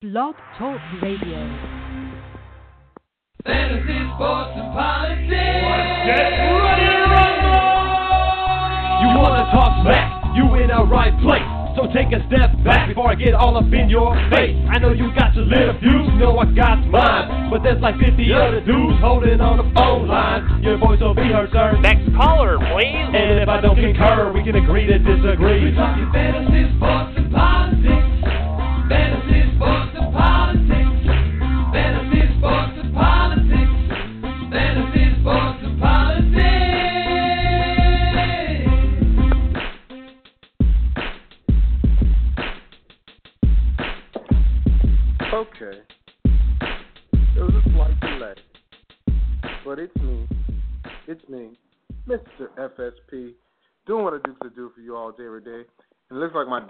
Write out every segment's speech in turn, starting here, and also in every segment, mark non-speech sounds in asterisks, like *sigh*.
Blog Talk Radio. Fantasy, sports, and politics. Get ready to rumble! You wanna talk smack? You in the right place. So take a step back before I get all up in your face. I know you got your little views, know I got mine. But there's like 50 other dudes holding on the phone line. Your voice will be heard, sir. Next caller, please. And if I don't concur, we can agree to disagree. We're talking fantasy, sports, and politics.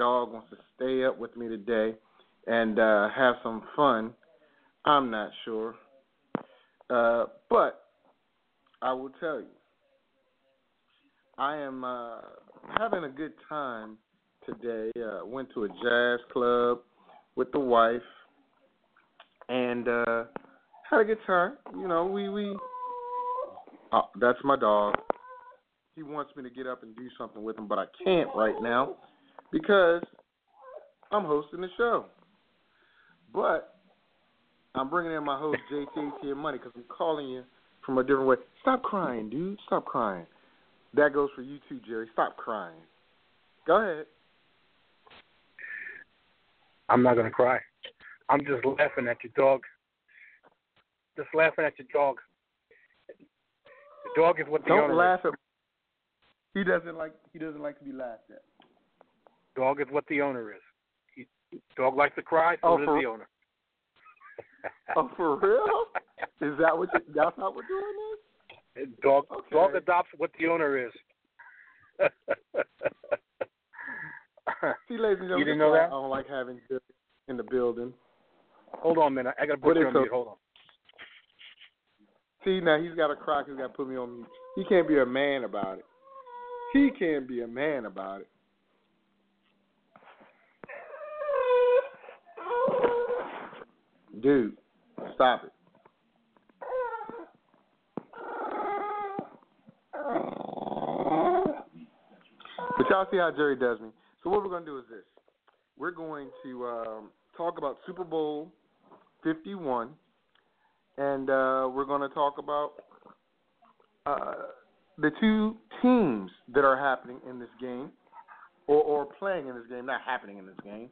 Dog wants to stay up with me today and uh, have some fun. I'm not sure. Uh, but I will tell you, I am uh, having a good time today. Uh, went to a jazz club with the wife and uh had a good time. You know, we we oh, that's my dog. He wants me to get up and do something with him, but I can't right now because I'm hosting the show. But I'm bringing in my host JT and Money because I'm calling you from a different way. Stop crying, dude. Stop crying. That goes for you too, Jerry. Stop crying. Go ahead. I'm not gonna cry. I'm just laughing at your dog. Just laughing at your dog. The dog is what the Don't owner laugh is. at. He doesn't like. He doesn't like to be laughed at. Dog is what the owner is. He, dog likes to cry, so Oh, does the owner. *laughs* Oh, for real? Is that what? You, that's how we're doing this? Dog Okay. dog adopts what the owner is. *laughs* See, ladies and gentlemen, You didn't know that? I don't like having Jerry in the building. Hold on a minute. I got to put you on mute. Hold on. See, now he's got to cry. 'cause He's got to put me on mute. He can't be a man about it. He can't be a man about it. Dude, stop it. But y'all see how Jerry does me. So what we're going to do is this. We're going to um, talk about Super Bowl 51 and uh, we're going to talk about uh, the two teams that are happening in this game, or, or playing in this game, not happening in this game.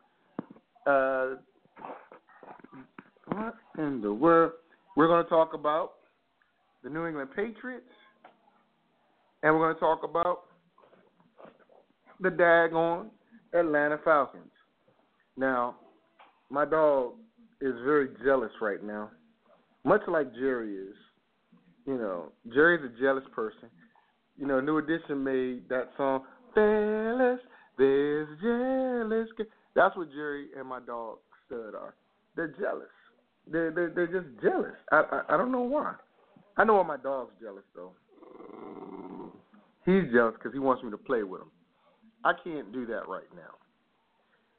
Uh, what in the world? We're going to talk about the New England Patriots, and we're going to talk about the daggone Atlanta Falcons. Now, my dog is very jealous right now much like Jerry is. You know, Jerry's a jealous person. You know, New Edition made that song, Fellas, there's jealous. That's what Jerry and my dog Stud are. They're jealous. They're they're, they're just jealous. I, I I don't know why. I know why my dog's jealous though. He's jealous because he wants me to play with him. I can't do that right now.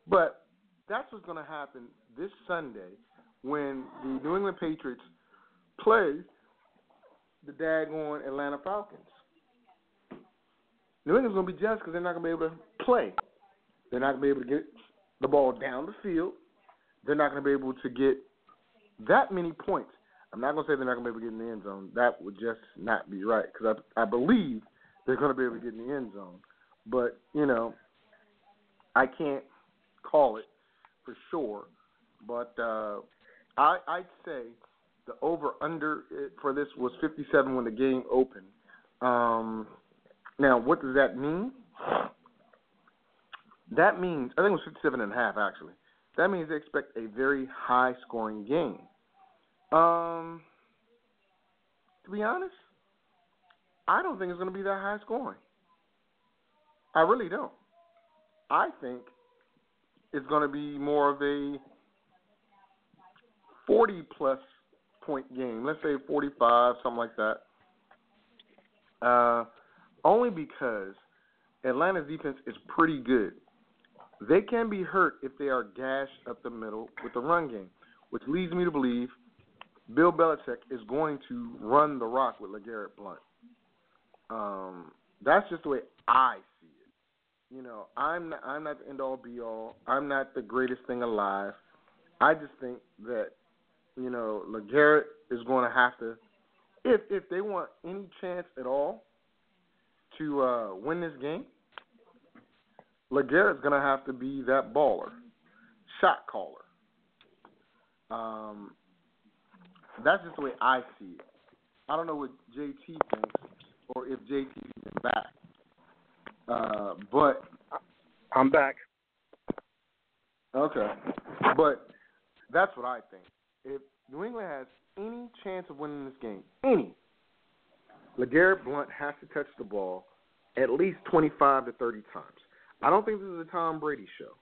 But that's what's going to happen this Sunday when the New England Patriots play the daggone Atlanta Falcons. New England's going to be jealous because they're not going to be able to play. They're not going to be able to get the ball down the field. They're not going to be able to get that many points. I'm not going to say they're not going to be able to get in the end zone. That would just not be right because I, I believe they're going to be able to get in the end zone. But, you know, I can't call it for sure. But uh, I, I'd say the over under for this was 57 when the game opened. Um, now, what does that mean? That means I think it was 57 and a half actually. That means they expect a very high scoring game. Um, to be honest, I don't think it's going to be that high scoring. I really don't. I think it's going to be more of a 40 plus point game. Let's say 45, something like that. Uh, only because Atlanta's defense is pretty good. they can be hurt if they are gashed up the middle with the run game, which leads me to believe Bill Belichick is going to run the rock with LeGarrette Blunt. Um, that's just the way I see it. You know, I'm not, I'm not the end all be all. I'm not the greatest thing alive. I just think that you know LeGarrette is going to have to, if if they want any chance at all to uh, win this game, LeGarrette's going to have to be that baller, shot caller. Um, that's just the way I see it. I don't know what JT thinks or if JT is back. Uh, but I'm back. Okay, but that's what I think. If New England has any chance of winning this game, any, LeGarrette Blunt has to touch the ball at least 25 to 30 times. I don't think this is a Tom Brady show.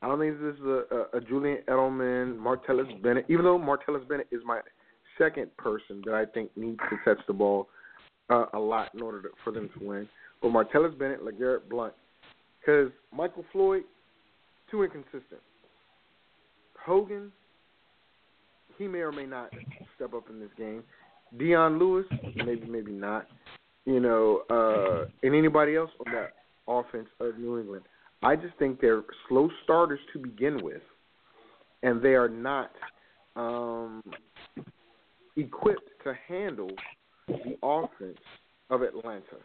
I don't think this is a, a, a Julian Edelman, Martellus Bennett. Even though Martellus Bennett is my second person that I think needs to touch the ball uh, a lot in order to, for them to win. But Martellus Bennett, LeGarrette Blunt, because Michael Floyd, too inconsistent. Hogan, he may or may not step up in this game. Dion Lewis, maybe, maybe not. You know, uh, and anybody else on that offense of New England. I just think they're slow starters to begin with, and they are not um, equipped to handle the offense of Atlanta.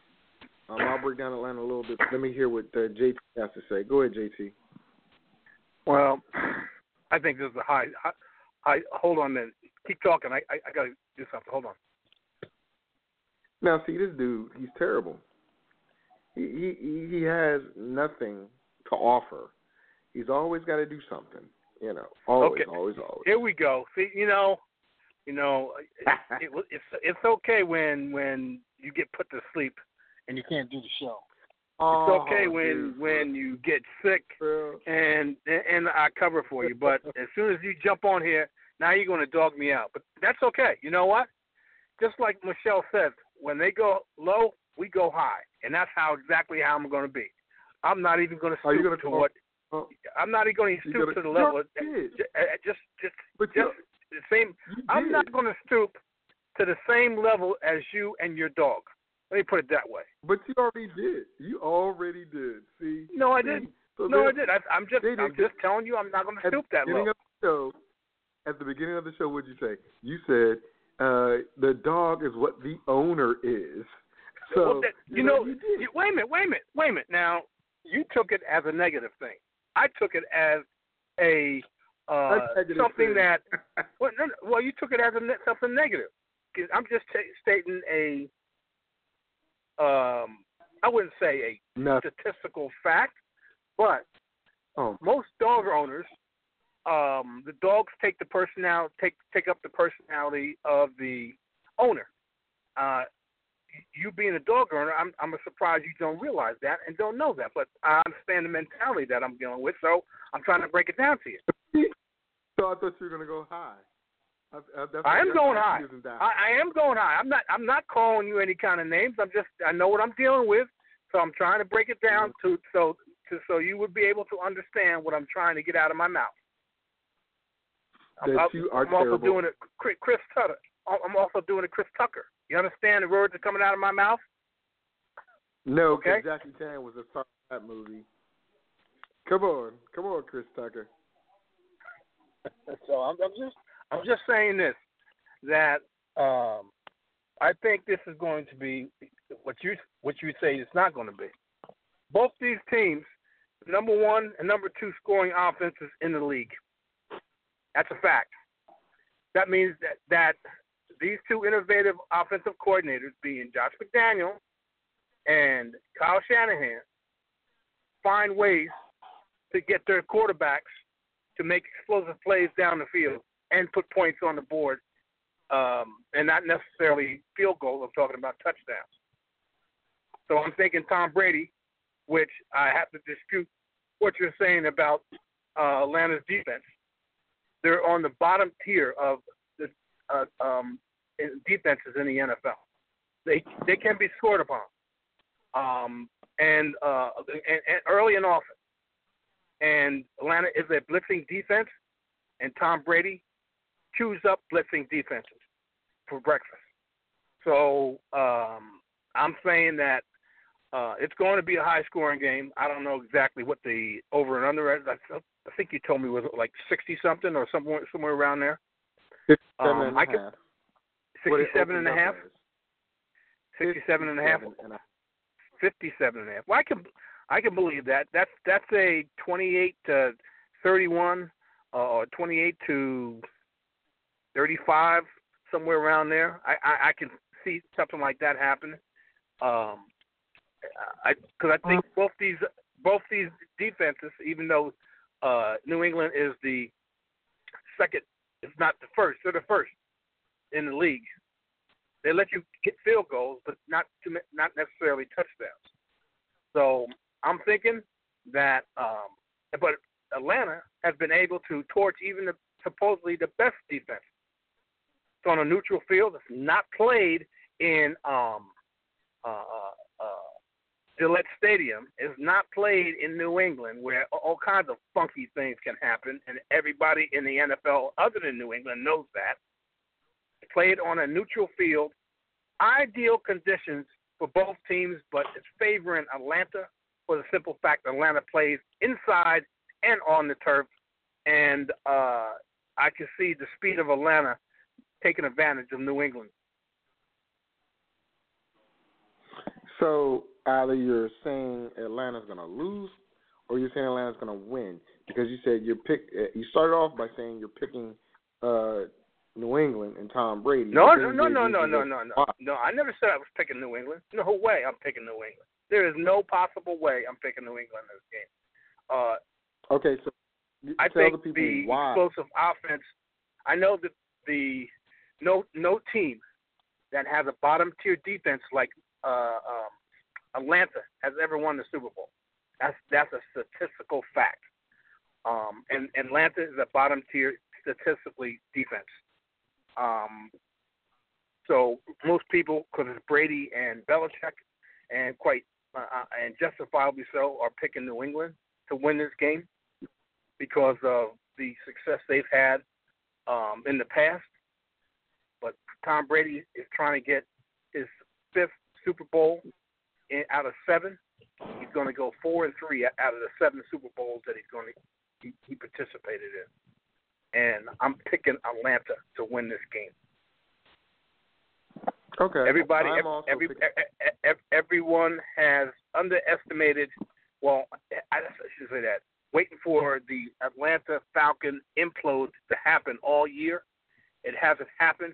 Um, I'll break down Atlanta a little bit. Let me hear what uh, JT has to say. Go ahead, JT. Well, I think this is a high. I, I hold on, then keep talking. I I, I got to do something. Hold on. Now, see, this dude, he's terrible. He he he has nothing to offer. He's always got to do something. You know, always, Okay. always, always. Here we go. See, you know, you know, *laughs* it, it, it's it's okay when when you get put to sleep and you can't do the show. It's okay Oh, when dude. when you get sick and and I cover for you. But *laughs* as soon as you jump on here, now you're going to dog me out. But that's okay. You know what? Just like Michelle said, when they go low, we go high, and that's how exactly how I'm going to be. I'm not even going to stoop to call- what Oh, I'm not even going to stoop to the level. already did. Ju- uh, Just just But just the same. I'm not going to stoop to the same level as you and your dog. Let me put it that way. But you already did. You already did. See? No, I See? didn't. So No, I did. I, I'm just I'm just telling you I'm not going to stoop that the beginning low. of the show, at the beginning of the show, what'd you say? You said uh, the dog is what the owner is. *laughs* So Well, that- you know, you did. you- wait a minute, wait a minute, wait a minute. Now, you took it as a negative thing. I took it as a uh, something that *laughs* well, no, no, well, you took it as a something negative. I'm just ta stating a um, I wouldn't say a statistical fact, but Oh, most dog owners, um, the dogs take the personality take take up the personality of the owner. Uh, you being a dog owner, I'm I'm surprised you don't realize that and don't know that. But I understand the mentality that I'm dealing with, so I'm trying to break it down to you. So I thought you were gonna go high. I, I, I am going high. she isn't down. I, I am going high. I'm not I'm not calling you any kind of names. I'm just I know what I'm dealing with, so I'm trying to break it down to so to so you would be able to understand what I'm trying to get out of my mouth. I'm, That I'm- you are I'm also doing it, Chris Tucker. I'm also doing it, Chris Tucker. You understand the words that are coming out of my mouth? no, okay. Jackie Chan was a star of that movie. Come on, come on, Chris Tucker. So I'm, I'm just I'm just saying this that um, I think this is going to be what you what you say it's not going to be. Both these teams, number one and number two scoring offenses in the league. That's a fact. That means that that these two innovative offensive coordinators, being Josh McDaniel and Kyle Shanahan, find ways to get their quarterbacks to make explosive plays down the field and put points on the board, um, and not necessarily field goals. I'm talking about touchdowns. So I'm thinking Tom Brady, which I have to dispute what you're saying about uh, Atlanta's defense. They're on the bottom tier of the uh, um, defenses in the NFL. They they can be scored upon, um, and, uh, and and early and often. And Atlanta is a blitzing defense, and Tom Brady chews up blitzing defenses for breakfast. So um, I'm saying that uh, it's going to be a high scoring game. I don't know exactly what the over and under is. I, I think you told me was it like 60 something or somewhere somewhere around there. 57 Um, and a I could- half. 67 and a half. 67 and a half. 57 and a- 57 and a half. Well, I can I can believe that. That's that's a 28 to 31 uh, or 28 to 35 somewhere around there. I I, I can see something like that happen. Um, I because I think both these both these defenses, even though uh, New England is the second, it's not the first, they're the first in the league. They let you get field goals, but not to, not necessarily touchdowns. So I'm thinking that, um, but Atlanta has been able to torch even the supposedly the best defense. It's on a neutral field. It's not played in um, uh, uh, uh, Gillette Stadium. It's not played in New England, where all kinds of funky things can happen, and everybody in the NFL other than New England knows that. Played on a neutral field, ideal conditions for both teams, but it's favoring Atlanta for the simple fact that Atlanta plays inside and on the turf, and uh, I can see the speed of Atlanta taking advantage of New England. So either you're saying Atlanta's going to lose, or you're saying Atlanta's going to win because you said you're pick. uh, You started off by saying you're picking uh, New England and Tom Brady. No, no, no, no, no, no, no, no, no. I never said I was picking New England. No way, I'm picking New England. There is no possible way I'm picking New England in this game. Uh, Okay, so I tell think the people the why. explosive offense. I know that the no no team that has a bottom tier defense like uh, um, Atlanta has ever won the Super Bowl. That's that's a statistical fact. Um, and Atlanta is a bottom tier statistically defense. Um, so most people, because it's Brady and Belichick, and quite uh, uh, and justifiably so, are picking New England to win this game because of the success they've had um, in the past. But Tom Brady is trying to get his fifth Super Bowl in, out of seven. He's going to go four and three out of the seven Super Bowls that he's going to he, he participated in. And I'm picking Atlanta to win this game. Okay, Everybody, ev- every, ev- ev- everyone has underestimated. Well, I should say that. Waiting for the Atlanta Falcon implode to happen all year. It hasn't happened,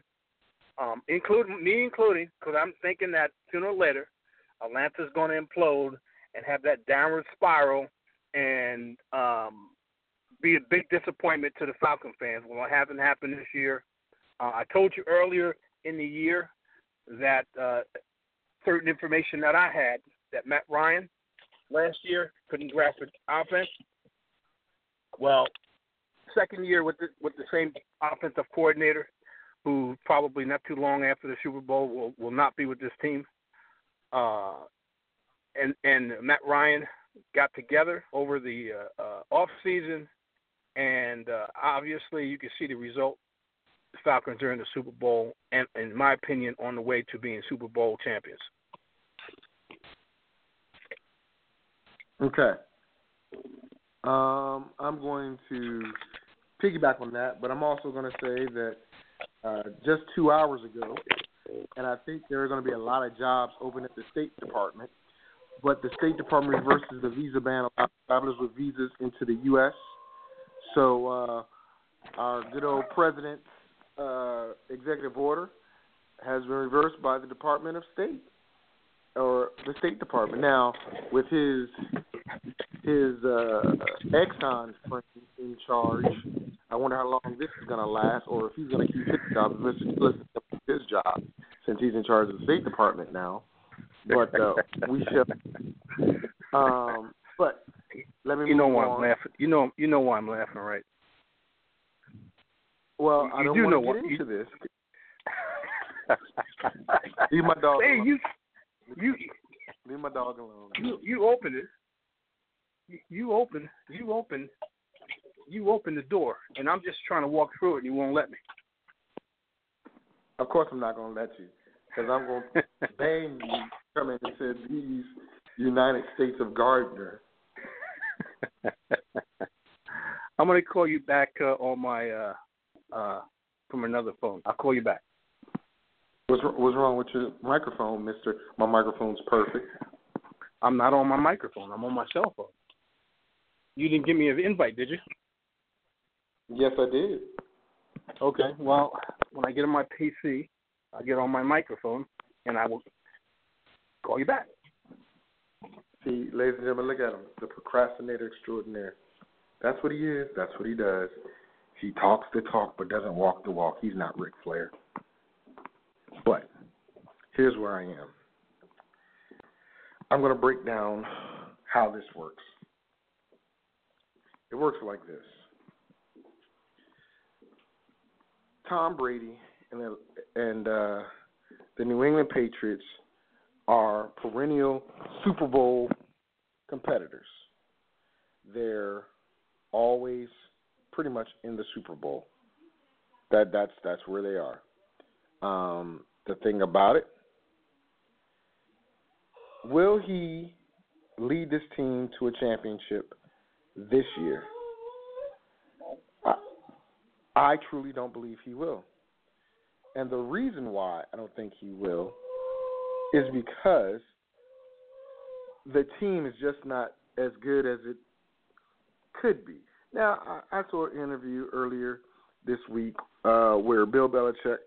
um, including me, including because I'm thinking that sooner or later, Atlanta's going to implode and have that downward spiral and um, be a big disappointment to the Falcon fans. Well, it hasn't happened this year. Uh, I told you earlier in the year that uh, certain information that I had that Matt Ryan last year couldn't grasp the offense. Well, second year with the, with the same offensive coordinator, who probably not too long after the Super Bowl will will not be with this team. Uh, and and Matt Ryan got together over the uh, uh, off season, and uh, obviously you can see the result. Falcons are in the Super Bowl, and in my opinion, on the way to being Super Bowl champions. Okay. Um, I'm going to piggyback on that, but I'm also going to say that uh, just two hours ago, and I think there are going to be a lot of jobs open at the State Department, but the State Department reverses the visa ban allowing travelers with visas into the U.S. So uh, our good old president's uh, executive order has been reversed by the Department of State or the State Department. Now, with his his uh, Exxon friend in charge, I wonder how long this is going to last, or if he's going to keep his job, Mr. Tillis is going to keep his job, since he's in charge of the State Department now. But uh, we shall. Um, but let me You know why on. I'm laughing. You know you know why I'm laughing, right? Well, You I don't do know want to what- into this. *laughs* Leave my dog hey, alone. you you Leave my dog alone. you you open it. you open, you open, you open the door, and I'm just trying to walk through it, and you won't let me. Of course, I'm not going to let you, because I'm going *laughs* to bang you coming into these United States of Gardner. *laughs* I'm going to call you back uh, on my uh, uh, from another phone. I'll call you back. What's what's wrong with your microphone, Mister? My microphone's perfect. I'm not on my microphone. I'm on my cell phone. You didn't give me an invite, did you? Yes, I did. Okay. Well, when I get on my PC, I get on my microphone, and I will call you back. See, ladies and gentlemen, look at him, the procrastinator extraordinaire. That's what he is. That's what he does. He talks the talk, but doesn't walk the walk. He's not Ric Flair. But here's where I am. I'm going to break down how this works. It works like this. Tom Brady and the, and uh, the New England Patriots are perennial Super Bowl competitors. They're always pretty much in the Super Bowl. That that's that's where they are. Um, the thing about it, will he lead this team to a championship this year? I, I truly don't believe he will. And the reason why I don't think he will is because the team is just not as good as it could be. Now, I, I saw an interview earlier this week uh, where Bill Belichick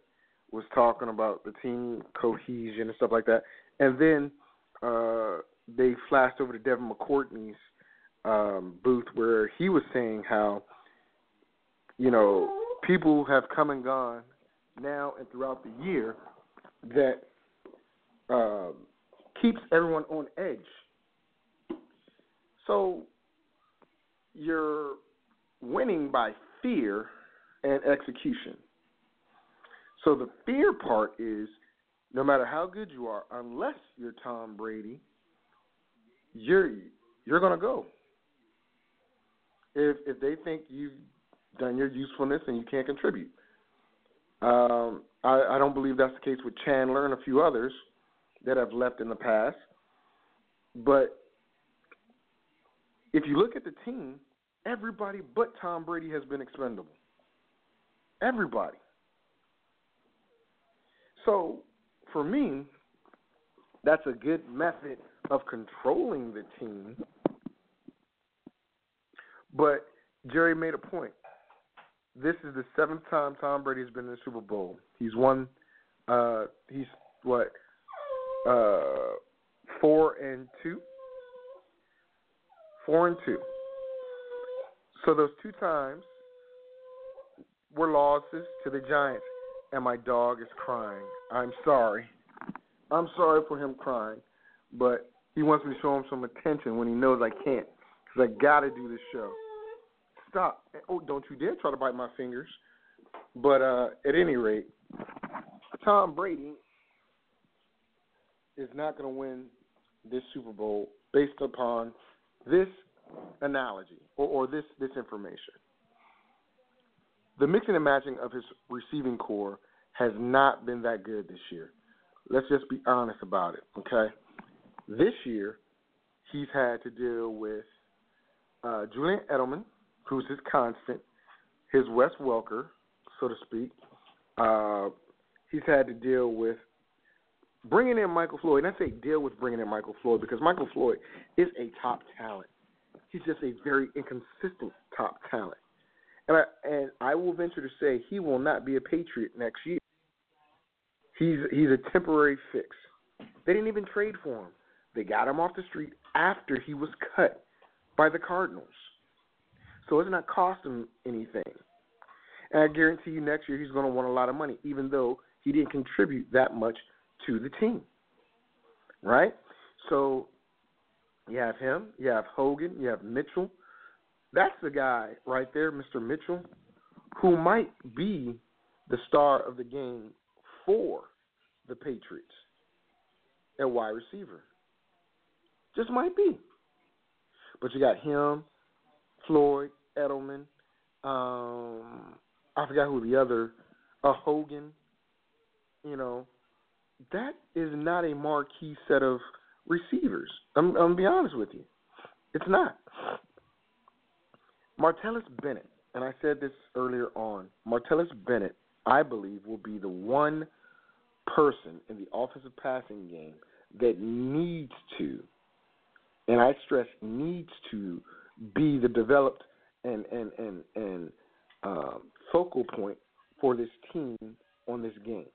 was talking about the team cohesion and stuff like that, and then uh, they flashed over to Devin McCourtney's um, booth where he was saying how you know people have come and gone now and throughout the year that um, keeps everyone on edge. So you're winning by fear and execution. So the fear part is no matter how good you are, unless you're Tom Brady, you're you're gonna go. If if they think you've done your usefulness and you can't contribute. Um, I, I don't believe that's the case with Chandler and a few others that have left in the past. But if you look at the team, everybody but Tom Brady has been expendable. Everybody. So for me, that's a good method of controlling the team. But Jerry made a point. This is the seventh time Tom Brady has been in the Super Bowl. He's won. Uh, he's what? Uh, four and two. Four and two. So those two times were losses to the Giants, and my dog is crying. I'm sorry. I'm sorry for him crying, but he wants me to show him some attention when he knows I can't, because I got to do this show. Stop. Oh, don't you dare try to bite my fingers. But uh, at any rate, Tom Brady is not going to win this Super Bowl based upon this analogy or, or this this information. The mixing and matching of his receiving corps has not been that good this year. Let's just be honest about it, okay? This year, he's had to deal with uh, Julian Edelman, who's his constant, his Wes Welker, so to speak. Uh, he's had to deal with bringing in Michael Floyd. And I say deal with bringing in Michael Floyd because Michael Floyd is a top talent. He's just a very inconsistent top talent. And I, and I will venture to say he will not be a Patriot next year. He's he's a temporary fix. They didn't even trade for him. They got him off the street after he was cut by the Cardinals. So it's not costing him anything. And I guarantee you next year he's going to want a lot of money, even though he didn't contribute that much to the team. Right? So you have him, you have Hogan, you have Mitchell. That's the guy right there, Mr. Mitchell, who might be the star of the game for the Patriots at wide receiver. Just might be. But you got him, Floyd, Edelman. Um, I forgot who the other, uh, Hogan. You know, that is not a marquee set of receivers. I'm, I'm gonna be honest with you, it's not. Martellus Bennett, and I said this earlier on. Martellus Bennett, I believe, will be the one person in the offensive passing game that needs to, and I stress needs to, be the developed and and and and uh, focal point for this team on this game.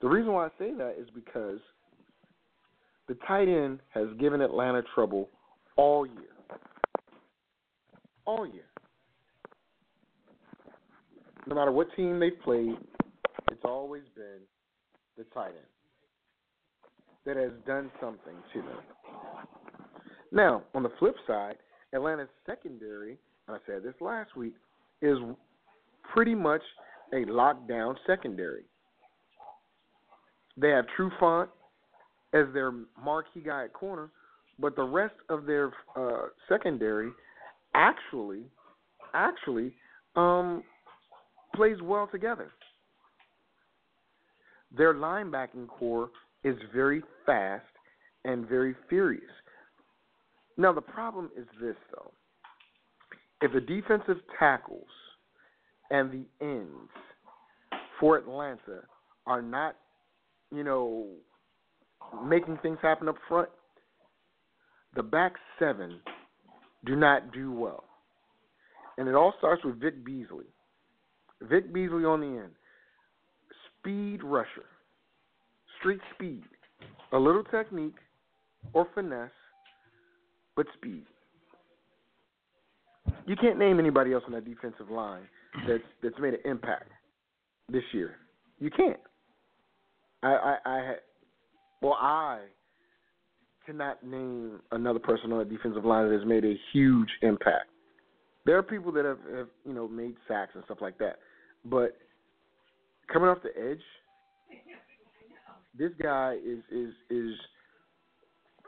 The reason why I say that is because the tight end has given Atlanta trouble all year. All year. No matter what team they've played, it's always been the tight end that has done something to them. Now, on the flip side, Atlanta's secondary, and I said this last week, is pretty much a lockdown secondary. They have Trufant as their marquee guy at corner, but the rest of their uh, secondary actually, actually, um, plays well together. Their linebacking corps is very fast and very furious. Now the problem is this though. If the defensive tackles and the ends for Atlanta are not, you know, making things happen up front, the back seven do not do well. And it all starts with Vic Beasley. Vic Beasley on the end. Speed rusher. Street speed. A little technique or finesse, but speed. You can't name anybody else on that defensive line that's that's made an impact this year. You can't. I I, I well I cannot name another person on the defensive line that has made a huge impact. There are people that have, have you know made sacks and stuff like that, but coming off the edge, this guy is is is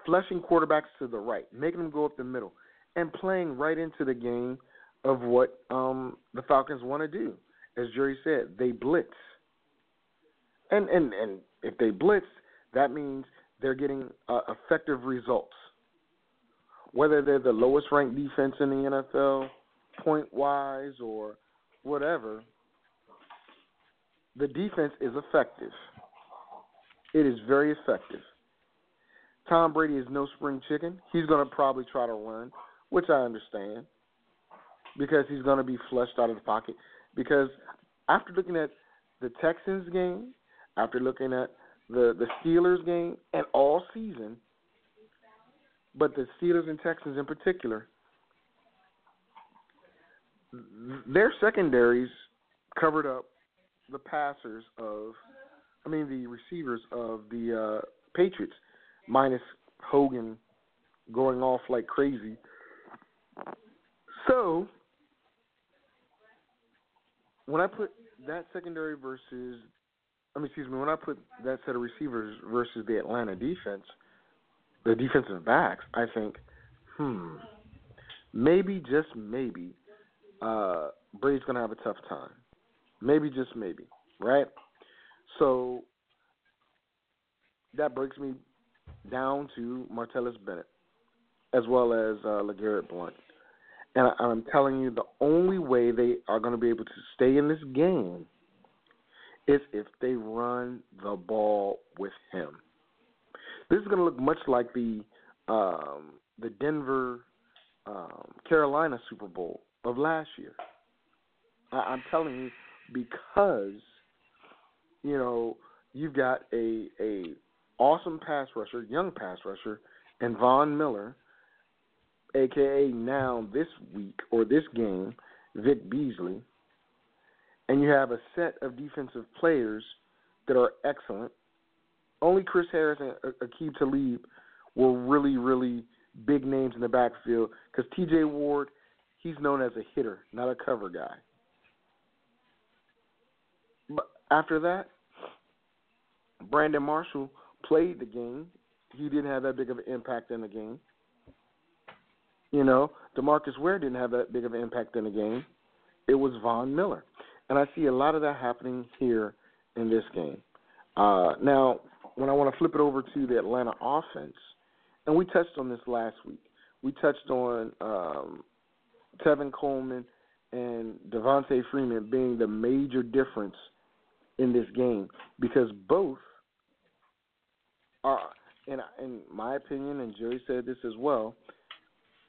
flushing quarterbacks to the right, making them go up the middle, and playing right into the game of what um, the Falcons want to do. As Jerry said, they blitz, and and and if they blitz, that means they're getting uh, effective results. Whether they're the lowest ranked defense in the NFL, point wise or whatever, the defense is effective. It is very effective. Tom Brady is no spring chicken. He's going to probably try to run, which I understand because he's going to be flushed out of the pocket. Because after looking at the Texans game, after looking at the the Steelers game, and all season, but the Steelers and Texans in particular, their secondaries covered up the passers of, I mean the receivers of the uh, Patriots, minus Hogan going off like crazy. So when I put that secondary versus, I mean, excuse me, when I put that set of receivers versus the Atlanta defense, the defensive backs, I think, hmm, maybe just maybe, uh, Brady's gonna have a tough time. Maybe just maybe, right? So that breaks me down to Martellus Bennett as well as uh, LeGarrette Blunt. And I, I'm telling you, the only way they are going to be able to stay in this game is if they run the ball with him. This is going to look much like the um, the Denver um, Carolina Super Bowl of last year. I, I'm telling you because you know you've got a a awesome pass rusher, young pass rusher, and Von Miller, aka now this week or this game, Vic Beasley, and you have a set of defensive players that are excellent. Only Chris Harris and Aqib Talib were really, really big names in the backfield because T.J. Ward, he's known as a hitter, not a cover guy. But after that, Brandon Marshall played the game. He didn't have that big of an impact in the game. You know, Demarcus Ware didn't have that big of an impact in the game. It was Von Miller, and I see a lot of that happening here in this game. Uh, now, when I want to flip it over to the Atlanta offense, and we touched on this last week. We touched on um, Tevin Coleman and Devonta Freeman being the major difference in this game because both are, in, in my opinion, and Jerry said this as well.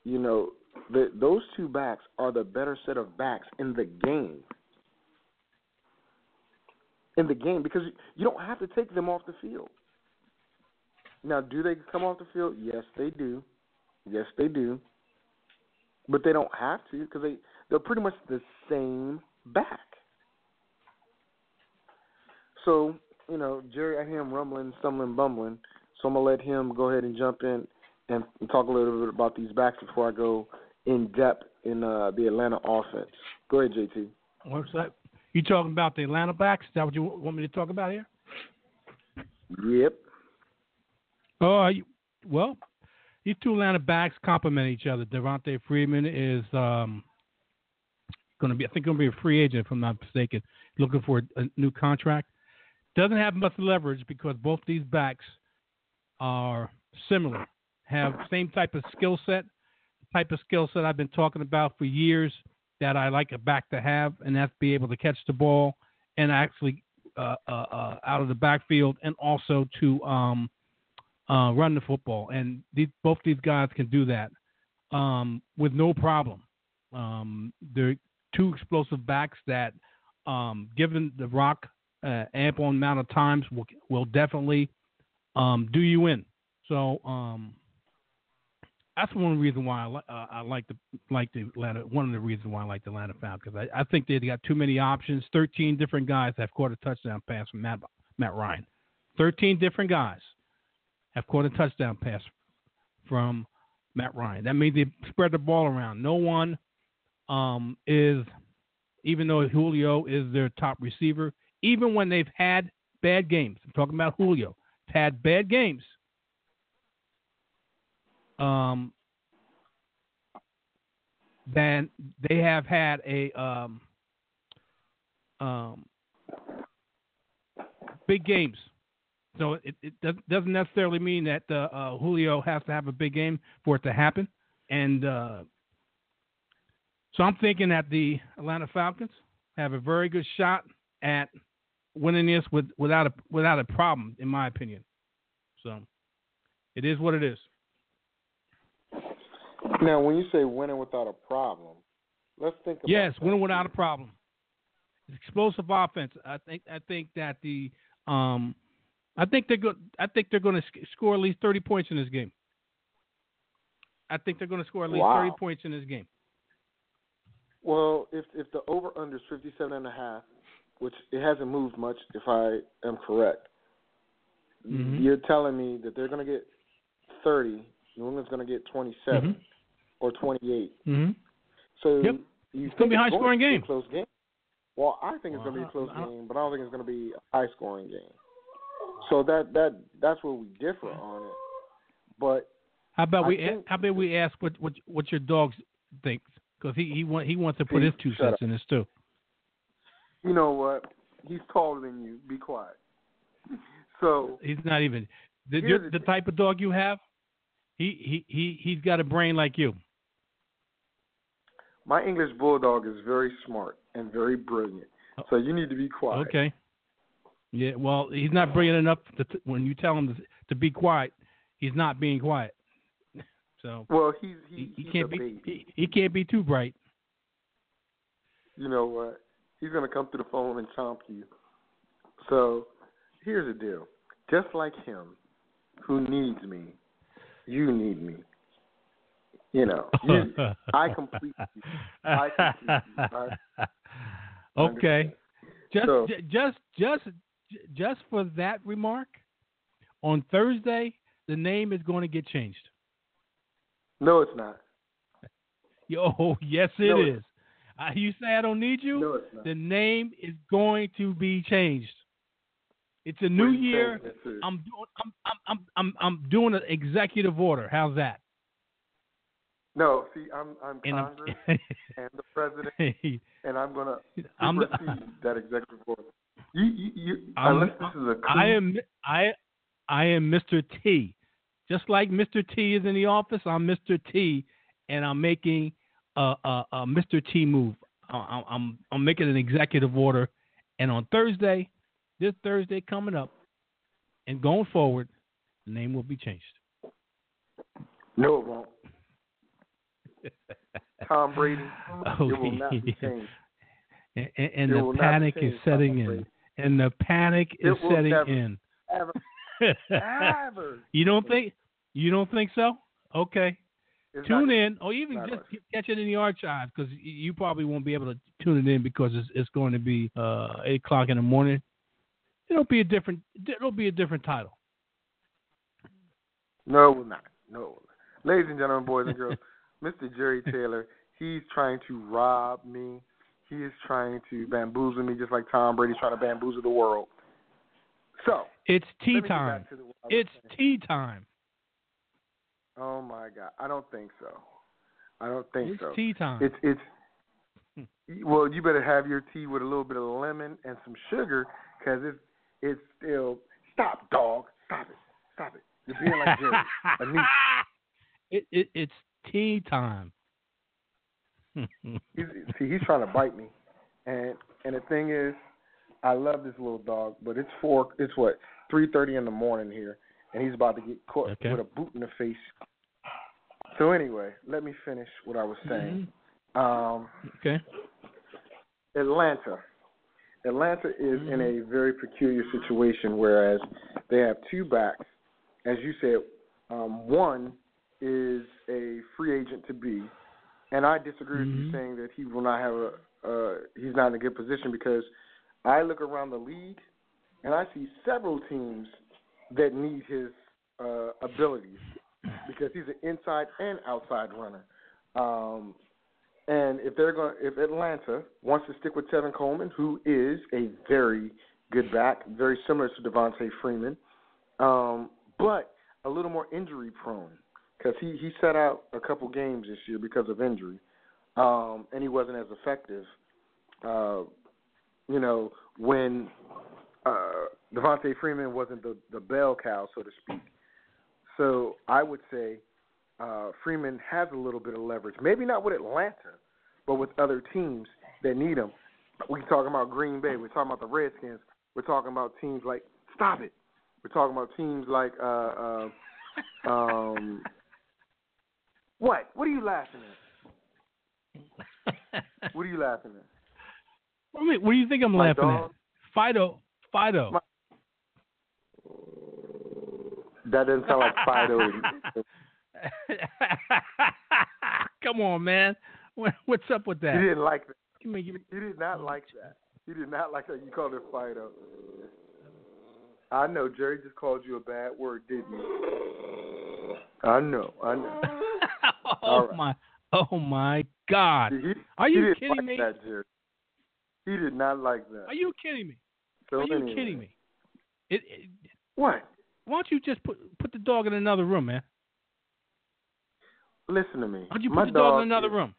You know, the, those two backs are the better set of backs in the game. In the game, because you don't have to take them off the field. Now, do they come off the field? Yes, they do. Yes, they do. But they don't have to because they they're pretty much the same back. So you know, Jerry, I hear him rumbling, stumbling, bumbling. So I'm gonna let him go ahead and jump in and talk a little bit about these backs before I go in depth in uh, the Atlanta offense. Go ahead, JT. What's that? You talking about the Atlanta backs? Is that what you want me to talk about here? Yep. Oh, well, these two Atlanta backs complement each other. Devonta Freeman is um, going to be, I think, going to be a free agent, if I'm not mistaken, looking for a, a new contract. Doesn't have much leverage because both these backs are similar, have same type of skill set, type of skill set I've been talking about for years that I like a back to have, and that's be able to catch the ball and actually uh, uh, uh, out of the backfield, and also to um, uh, run the football, and these, both these guys can do that um, with no problem. Um, they're two explosive backs that, um, given the rock uh, ample amount of times, will will definitely um, do you in. So um, that's one reason why I, uh, I like the like the Atlanta. One of the reasons why I like the Atlanta Falcons. I, I think they got too many options. Thirteen different guys have caught a touchdown pass from Matt Matt Ryan. Thirteen different guys have caught a touchdown pass from Matt Ryan. That means they spread the ball around. No one um, is, even though Julio is their top receiver, even when they've had bad games. I'm talking about Julio. Had bad games. Um, then they have had a um, um, big games so it, it doesn't necessarily mean that uh, uh, Julio has to have a big game for it to happen. And uh, so I'm thinking that the Atlanta Falcons have a very good shot at winning this with, without a without a problem, in my opinion. So it is what it is. Now, when you say winning without a problem, let's think. about Yes, winning without a problem. Explosive offense. I think. I think that the um, I think they're good. I think they're going to sc- score at least thirty points in this game. I think they're going to score at least Wow. thirty points in this game. Well, if if the over under is fifty seven and a half, which it hasn't moved much, if I am correct, Mhm. you're telling me that they're going to get thirty. New England's going to get twenty seven Mhm. Or twenty eight. Mm-hmm. So Yep. you It's gonna be a high-scoring to game. close game. Well, I think it's going to be a close I- I don't- game, but I don't think it's going to be a high scoring game. So that that that's where we differ on it. But How about we? think- how about we ask what what what your dog thinks? Because he he want, he wants to put his two cents up. in this too. you know what? He's taller than you. Be quiet. *laughs* So He's not even the the, the the type of dog you have. He he he he's got a brain like you. My English bulldog is very smart and very brilliant. So you need to be quiet. Okay. Yeah. Well, he's not brilliant enough to, t- when you tell him to, to be quiet. He's not being quiet. *laughs* So Well, he's he, he, he can't be he, he can't be too bright. you know what? He's gonna come through the phone and chomp you. So here's the deal. Just like him, who needs me, you need me. You know, you, I complete you. I complete you. I *laughs* okay. Just So- ju- just just just for that remark, on Thursday the name is going to get changed. No, it's not. *laughs* Yo, yes it No, is. Uh, you say I don't need you? No, it's not. The name is going to be changed. It's a new year. saying this is? I'm doing I'm I'm I'm I'm I'm doing an executive order. How's that? No, see, I'm I'm And I'm- Congress *laughs* and the president, *laughs* and I'm gonna I'm the- that executive order. You, you, you I'm- unless this is a coup, I am I I am Mr. T. Just like Mr. T is in the office, I'm Mr. T, and I'm making a, a, a Mr. T move. I- I- I'm I'm making an executive order, and on Thursday, this Thursday coming up, and going forward, the name will be changed. No, it won't. Tom Brady, *laughs* Oh, it will not be changed. And, and, the will not be panic is setting in, and the panic It is setting never- in. Ever, *laughs* ever. you don't think you don't think so? Okay. It's tune not- in, or even just right. catch it in the archive because you probably won't be able to tune it in because it's, it's going to be uh, eight o'clock in the morning. It'll be a different. It'll be a different title. No, it will not. No, it will not. Ladies and gentlemen, boys and *laughs* girls, Mr. Jerry Taylor, he's trying to rob me. He is trying to bamboozle me just like Tom Brady's trying to bamboozle the world. So, It's tea let me get time. back to the- what I was It's tea time. Oh my God, I don't think so. I don't think It's so. It's tea time. It's it's hmm. well, you better have your tea with a little bit of lemon and some sugar because it's it's still stop, dog, stop it, stop it. You're being like Jerry. *laughs* It, it it's tea time. He's, see, he's trying to bite me, and and the thing is, I love this little dog, but it's four. It's what three thirty in the morning here, and he's about to get caught Okay. with a boot in the face. So anyway, let me finish what I was saying. Um, okay. Atlanta. Atlanta is in a very peculiar situation, whereas they have two backs. As you said, um, one is a free agent to be, and I disagree with you Mhm. saying that he will not have a. Uh, he's not in a good position because I look around the league and I see several teams that need his uh, abilities because he's an inside and outside runner. Um, and if they're going, if Atlanta wants to stick with Tevin Coleman, who is a very good back, very similar to Devonta Freeman, um, but a little more injury prone because he he set out a couple games this year because of injury, um, and he wasn't as effective. Uh, you know when uh, Devonta Freeman wasn't the the bell cow, so to speak. So I would say uh, Freeman has a little bit of leverage. Maybe not with Atlanta, but with other teams that need him. We're talking about Green Bay. We're talking about the Redskins. We're talking about teams like stop it. We're talking about teams like uh, uh, *laughs* um, what? What are you laughing at? What are you laughing at? What do you- what do you think I'm My laughing dog? at? Fido. Fido. My- That doesn't sound like Fido. *laughs* Come on, man. What- What's up with you that? didn't like that. Give me, give me. You did not like that. You did not like that. You called it Fido. I know. Jerry just called you a bad word, didn't you? I know. I know. *laughs* oh right. my, oh my God! He, Are you kidding like me? That, Jerry. He did not like that. Are you kidding me? So Are you anyway. kidding me? It, it, What? why don't you just put put the dog in another room, man? Listen to me. Why don't you My put the dog in another is- room?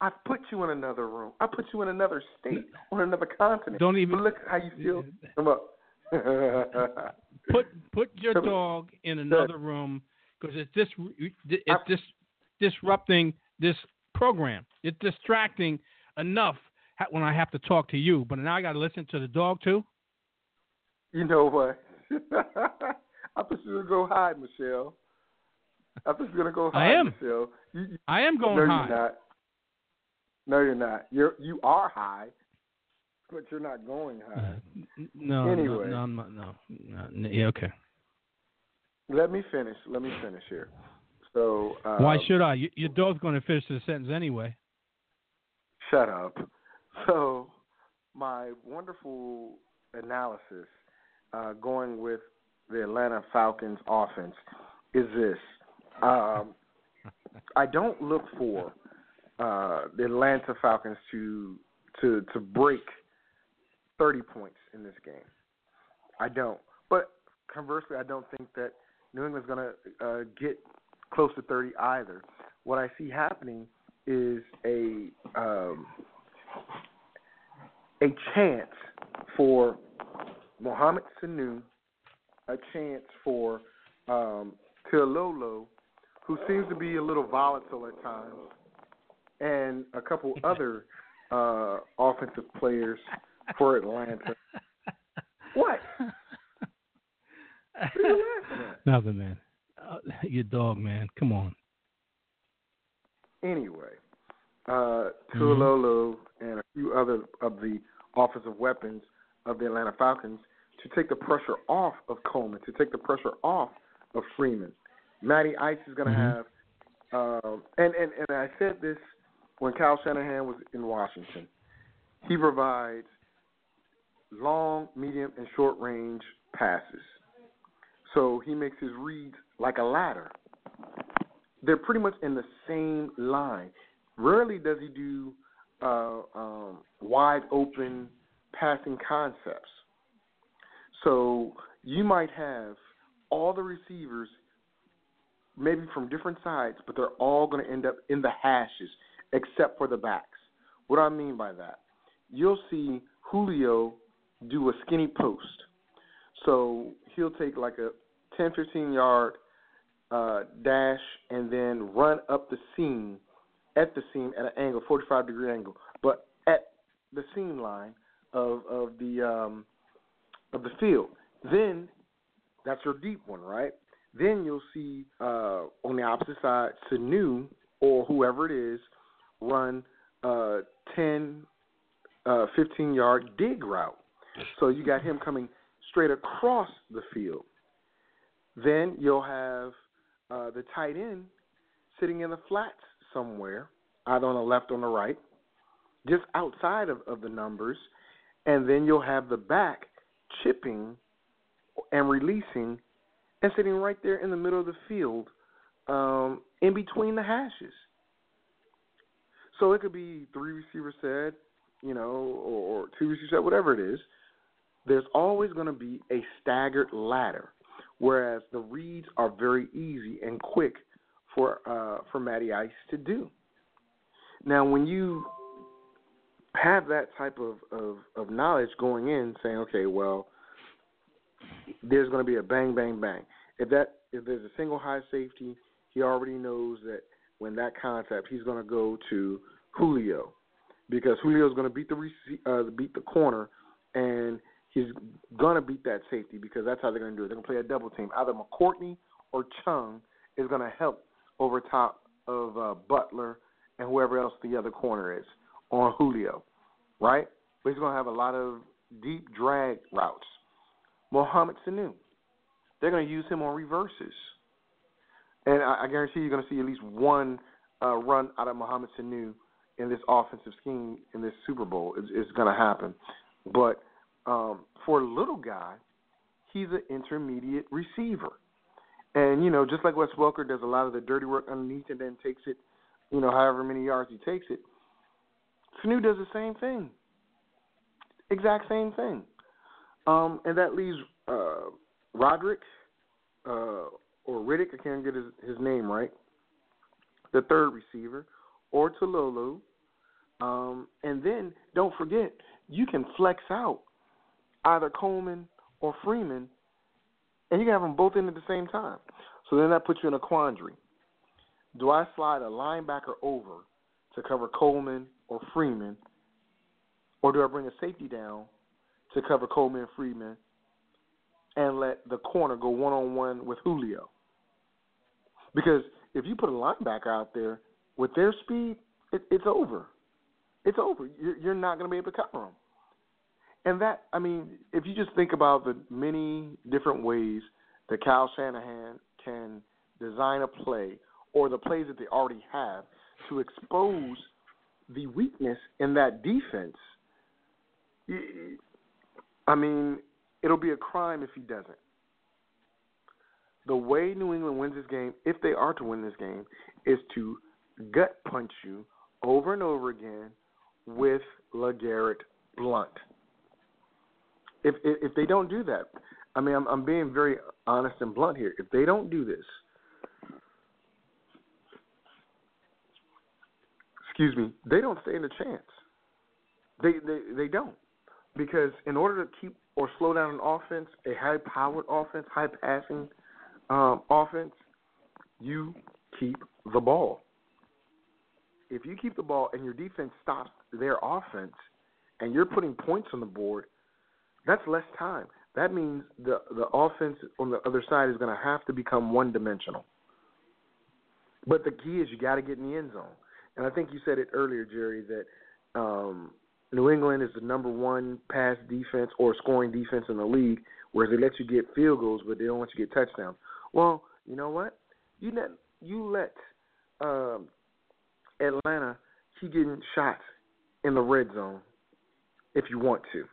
I put you in another room. I put you in another state, on another continent. Don't even- But look how you feel. *laughs* Come up. *laughs* Put put your dog in another room because it's dis it's dis, disrupting this program. It's distracting enough when I have to talk to you, but now I got to listen to the dog too. You know what? *laughs* I'm were gonna go hide, Michelle. I'm were gonna go hide, I am. Michelle. You, you, I am going no, high. you're not. No, you're not. You're you are high, but you're not going high. Uh, no, Anyway. no, no, no, no, no, yeah, okay. Let me finish. Let me finish here. So uh, Why should I? You're both going to finish the sentence anyway. Shut up. *laughs* So, my wonderful analysis uh, going with the Atlanta Falcons offense is this. Um, *laughs* I don't look for uh, the Atlanta Falcons to to to break 30 points in this game. I don't. But conversely, I don't think that New England's going to uh, get close to 30 either. what I see happening is a um, a chance for Mohamed Sanu, a chance for um, Kilolo, who seems to be a little volatile at times, and a couple *laughs* other uh, offensive players for Atlanta. *laughs* What? *laughs* What are you laughing at? Nothing, man. Uh, *laughs* your dog, man. Come on. Anyway, uh, Tuilolo and a few other of the offensive weapons of the Atlanta Falcons to take the pressure off of Coleman, to take the pressure off of Freeman. Matty Ice is going to Mhm. have, um, and, and, and I said this when Kyle Shanahan was in Washington. He provides long, medium, and short range passes. So he makes his reads like a ladder. They're pretty much in the same line. Rarely does he do uh, um, wide open passing concepts. So you might have all the receivers, maybe from different sides, but they're all going to end up in the hashes, except for the backs. What do I mean by that? You'll see Julio do a skinny post. So he'll take like a 10, 15 yard uh, dash and then run up the seam, at the seam at an angle, 45 degree angle, but at the seam line of of the um, of the field. Then that's your deep one, right? Then you'll see uh, on the opposite side, Sanu or whoever it is run uh, 10, uh, 15 yard dig route. So you got him coming straight across the field. Then you'll have uh, the tight end sitting in the flats somewhere, either on the left or on the right, just outside of, of the numbers. And then you'll have the back chipping and releasing and sitting right there in the middle of the field um, in between the hashes. So it could be three receiver set, you know, or, or two receiver set, whatever it is. There's always going to be a staggered ladder, whereas the reads are very easy and quick for uh, for Matty Ice to do. Now, when you have that type of, of, of knowledge going in, saying, okay, well, there's going to be a bang, bang, bang. If that if there's a single high safety, he already knows that when that concept, he's going to go to Julio because Julio's going to beat the rece- uh, beat the corner, and he's to beat that safety because that's how they're to do it. They're to play a double team. Either McCourty or Chung is to help over top of uh, Butler and whoever else the other corner is on Julio, right? But he's to have a lot of deep drag routes. Mohamed Sanu, they're to use him on reverses. And I, I guarantee you're to see at least one uh, run out of Mohamed Sanu in this offensive scheme in this Super Bowl. It's, it's going to happen. But um, for a little guy, he's an intermediate receiver. And, you know, just like Wes Welker does a lot of the dirty work underneath and then takes it, you know, however many yards he takes it, Sanu does the same thing. Exact same thing. Um, and that leaves uh, Roderick uh, or Riddick, I can't get his, his name right, the third receiver, or Tololo. Um, and then don't forget, you can flex out either Coleman or Freeman, and you can have them both in at the same time. So then that puts you in a quandary. Do I slide a linebacker over to cover Coleman or Freeman, or do I bring a safety down to cover Coleman and Freeman and let the corner go one on one with Julio? Because if you put a linebacker out there with their speed, it, it's over. It's over. You're, you're not going to be able to cover them. And that, I mean, if you just think about the many different ways that Kyle Shanahan can design a play or the plays that they already have to expose the weakness in that defense, I mean, it'll be a crime if he doesn't. The way New England wins this game, if they are to win this game, is to gut punch you over and over again with LeGarrette Blount. If, if if they don't do that, I mean, I'm, I'm being very honest and blunt here. If they don't do this, excuse me, they don't stand a chance. They they they don't because in order to keep or slow down an offense, a high-powered offense, high-passing um, offense, you keep the ball. If you keep the ball and your defense stops their offense, and you're putting points on the board, that's less time. That means the the offense on the other side is going to have to become one-dimensional. But the key is you got to get in the end zone. And I think you said it earlier, Jerry, that um, New England is the number one pass defense or scoring defense in the league, whereas they let you get field goals, but they don't let you get touchdowns. Well, you know what? You let you let um, Atlanta keep getting shots in the red zone if you want to.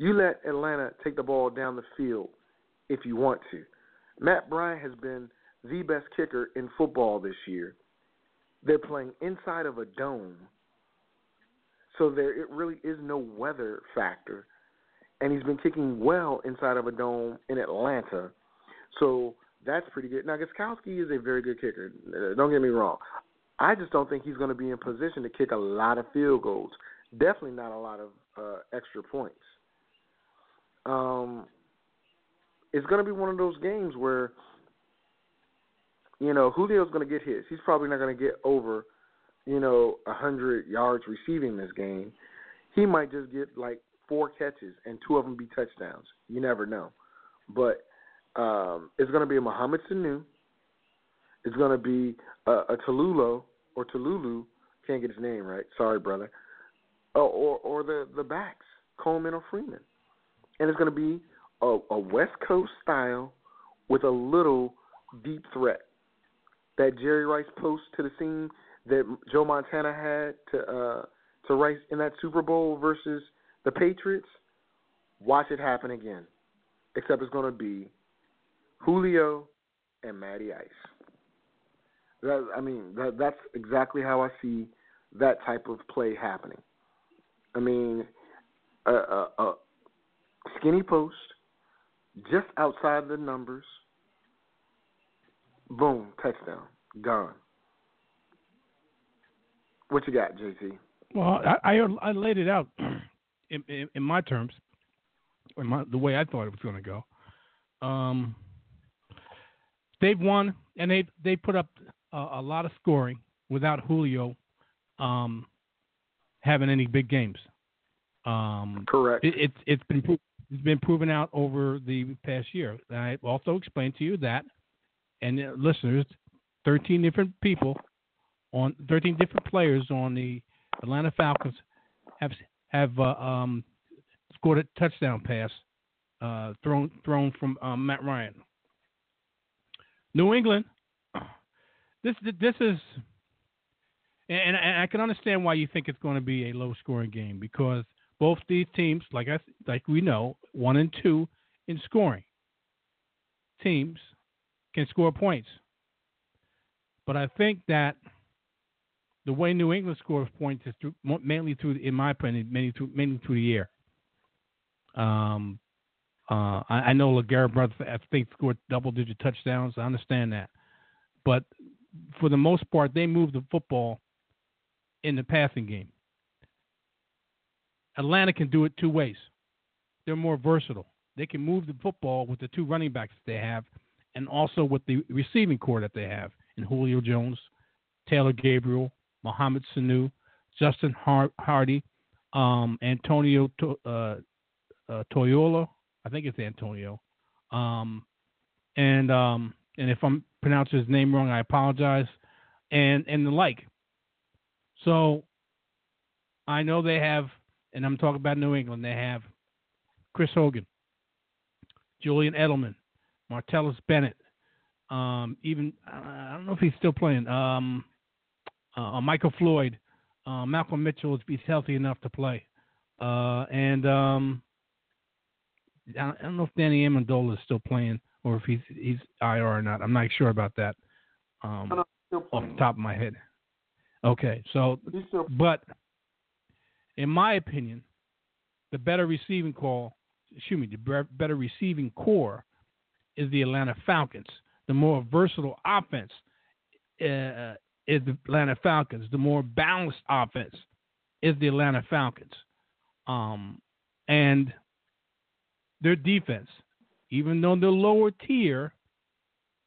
You let Atlanta take the ball down the field if you want to. Matt Bryant has been the best kicker in football this year. They're playing inside of a dome, so there it really is no weather factor. And he's been kicking well inside of a dome in Atlanta, so that's pretty good. Now Gostkowski is a very good kicker. Uh, don't get me wrong. I just don't think he's going to be in position to kick a lot of field goals. Definitely not a lot of uh, extra points. Um, it's going to be one of those games where you know, Julio's going to get his. He's probably not going to get over, you know, a hundred yards receiving this game. He might just get like four catches and two of them be touchdowns. You never know. But um, it's going to be a Mohamed Sanu. It's going to be a, a Tolulo or Tululu. Can't get his name right. Sorry, brother. Oh, or or the the backs, Coleman or Freeman, and it's going to be a, a West Coast style with a little deep threat that Jerry Rice post to the scene that Joe Montana had to uh, to Rice in that Super Bowl versus the Patriots, watch it happen again. Except it's going to be Julio and Matty Ice. That, I mean, that, that's exactly how I see that type of play happening. I mean, a, a skinny post, just outside the numbers, Boom, touchdown, gone. What you got, JT? Well, I I, I laid it out *clears throat* in, in, in my terms, in my, the way I thought it was going to go. Um, they've won, and they they put up a, a lot of scoring without Julio um, having any big games. Um, Correct. It, it's it's been it's been proven out over the past year. I also explained to you that and uh, listeners, 13 different people on 13 different players on the Atlanta Falcons have have uh, um, scored a touchdown pass uh, thrown thrown from um, Matt Ryan. New England, *clears throat* this this is, and, and I can understand why you think it's going to be a low scoring game because both these teams, like I like we know, one and two in scoring teams can score points. But I think that the way New England scores points is through, mainly through, in my opinion, mainly through, mainly through the air. Um, uh, I, I know LeGarrette brothers, I think, scored double-digit touchdowns. I understand that, but for the most part, they move the football in the passing game. Atlanta can do it two ways. They're more versatile. They can move the football with the two running backs they have, and also with the receiving corps that they have in Julio Jones, Taylor Gabriel, Mohamed Sanu, Justin Hardy, um, Antonio to- uh, uh, Toyola, I think it's Antonio, um, and um, and if I'm pronouncing his name wrong, I apologize, and and the like. So I know they have, and I'm talking about New England. They have Chris Hogan, Julian Edelman, Martellus Bennett, um, even I don't know if he's still playing. Um, uh, uh, Michael Floyd, uh, Malcolm Mitchell is he's healthy enough to play, uh, and um, I don't know if Danny Amendola is still playing or if he's he's IR or not. I'm not sure about that. Um, off the top of my head. Okay, so but in my opinion, the better receiving call, excuse me, the better receiving corps is the Atlanta Falcons. The more versatile offense uh, is the Atlanta Falcons. The more balanced offense is the Atlanta Falcons. Um, and their defense, even though they're lower tier,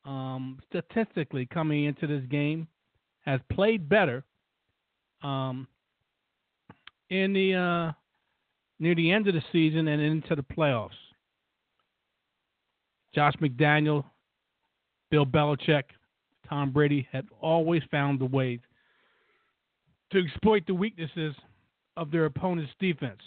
um, statistically coming into this game, has played better. Um, in the uh, near the end of the season and into the playoffs. Josh McDaniel, Bill Belichick, Tom Brady have always found the way to exploit the weaknesses of their opponent's defense.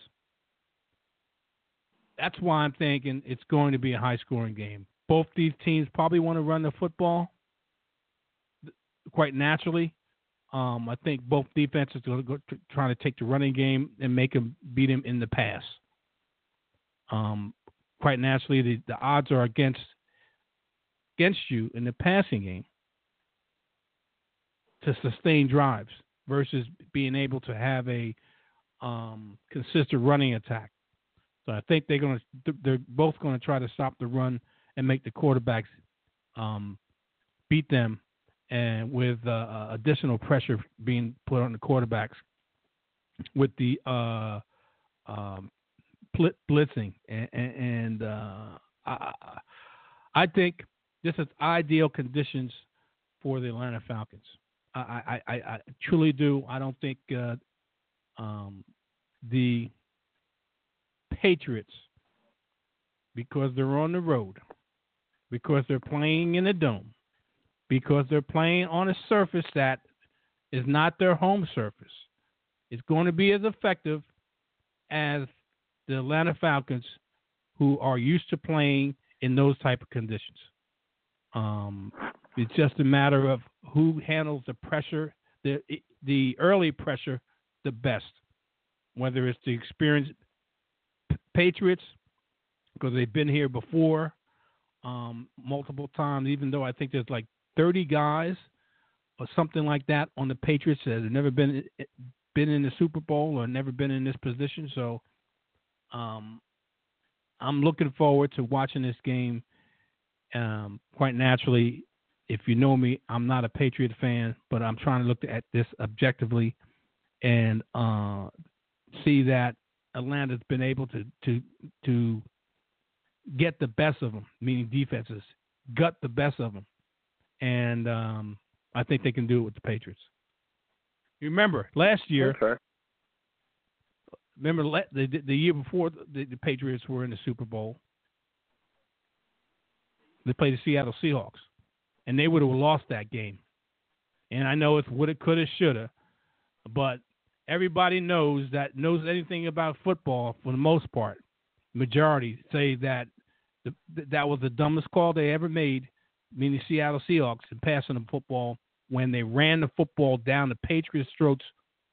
That's why I'm thinking it's going to be a high scoring game. Both these teams probably want to run the football quite naturally. Um, I think both defenses are going to try to take the running game and make them beat him in the pass. Um, quite naturally, the, the odds are against against you in the passing game to sustain drives versus being able to have a um, consistent running attack. So I think they're going to they're both going to try to stop the run and make the quarterbacks um, beat them, and with uh, uh additional pressure being put on the quarterbacks with the uh, um, blitzing and, and uh, I, I think this is ideal conditions for the Atlanta Falcons. I, I, I truly do. I don't think uh, um, the Patriots, because they're on the road, because they're playing in a dome, because they're playing on a surface that is not their home surface, It's going to be as effective as the Atlanta Falcons, who are used to playing in those type of conditions. Um, it's just a matter of who handles the pressure, the the early pressure, the best. Whether it's the experienced Patriots, because they've been here before um, multiple times. Even though I think there's like 30 guys or something like that on the Patriots that have never been been in the Super Bowl or never been in this position. So um, I'm looking forward to watching this game. Um, quite naturally, if you know me, I'm not a Patriot fan, but I'm trying to look at this objectively and uh, see that Atlanta's been able to to to get the best of them, meaning defenses, gut the best of them, and um, I think they can do it with the Patriots. You remember last year? Okay. Remember the the year before the, the Patriots were in the Super Bowl. They played the Seattle Seahawks and they would have lost that game. And I know it's woulda, coulda, shoulda, but everybody knows that knows anything about football for the most part. Majority say that the, that was the dumbest call they ever made, meaning the Seattle Seahawks, in passing the football when they ran the football down the Patriots' throats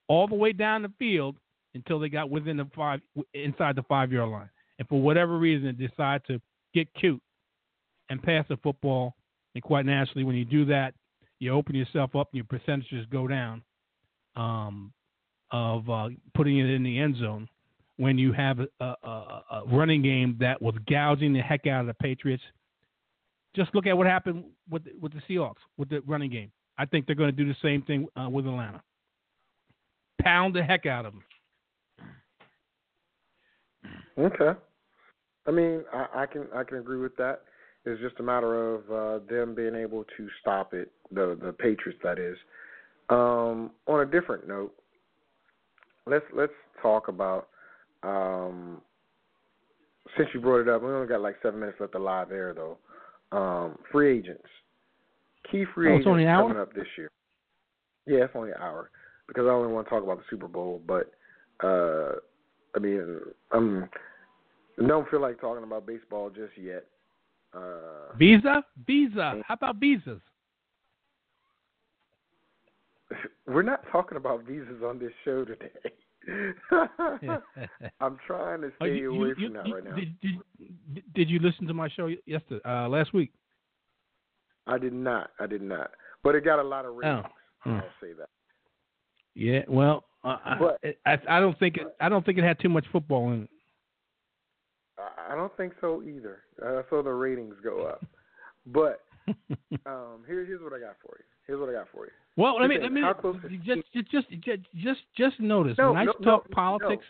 all the way down the field until they got within the five inside the five yard line. And for whatever reason, they decide to get cute and pass the football and quite naturally, when you do that, you open yourself up and your percentages go down um, of uh, putting it in the end zone when you have a, a, a, running game that was gouging the heck out of the Patriots. Just look at what happened with with the Seahawks with the running game. I think they're going to do the same thing uh, with Atlanta. Pound the heck out of them. Okay. I mean, I, I can I can agree with that. It's just a matter of uh, them being able to stop it, the the Patriots that is. Um, on a different note, let's let's talk about um, since you brought it up. We only got like seven minutes left to live air though. Um, free agents, key free oh, agents coming hour? up this year. Yeah, it's only an hour because I only want to talk about the Super Bowl. But uh, I mean, um, I don't feel like talking about baseball just yet. Uh, Visa, Visa. How about visas? *laughs* We're not talking about visas on this show today. *laughs* *laughs* *laughs* I'm trying to oh, stay you, away you, from that you, right now. Did, did, did, you listen to my show yesterday, uh, last week? I did not. I did not. But it got a lot of ratings. Oh. I'll say that. Yeah. Well, uh, but, I, I don't think it. I don't think it had too much football in it. I don't think so either. I saw the ratings go up. But *laughs* um, here, here's what I got for you. Here's what I got for you. Well, let me let me how close is- just just just just just notice No, when I no, talk no, politics.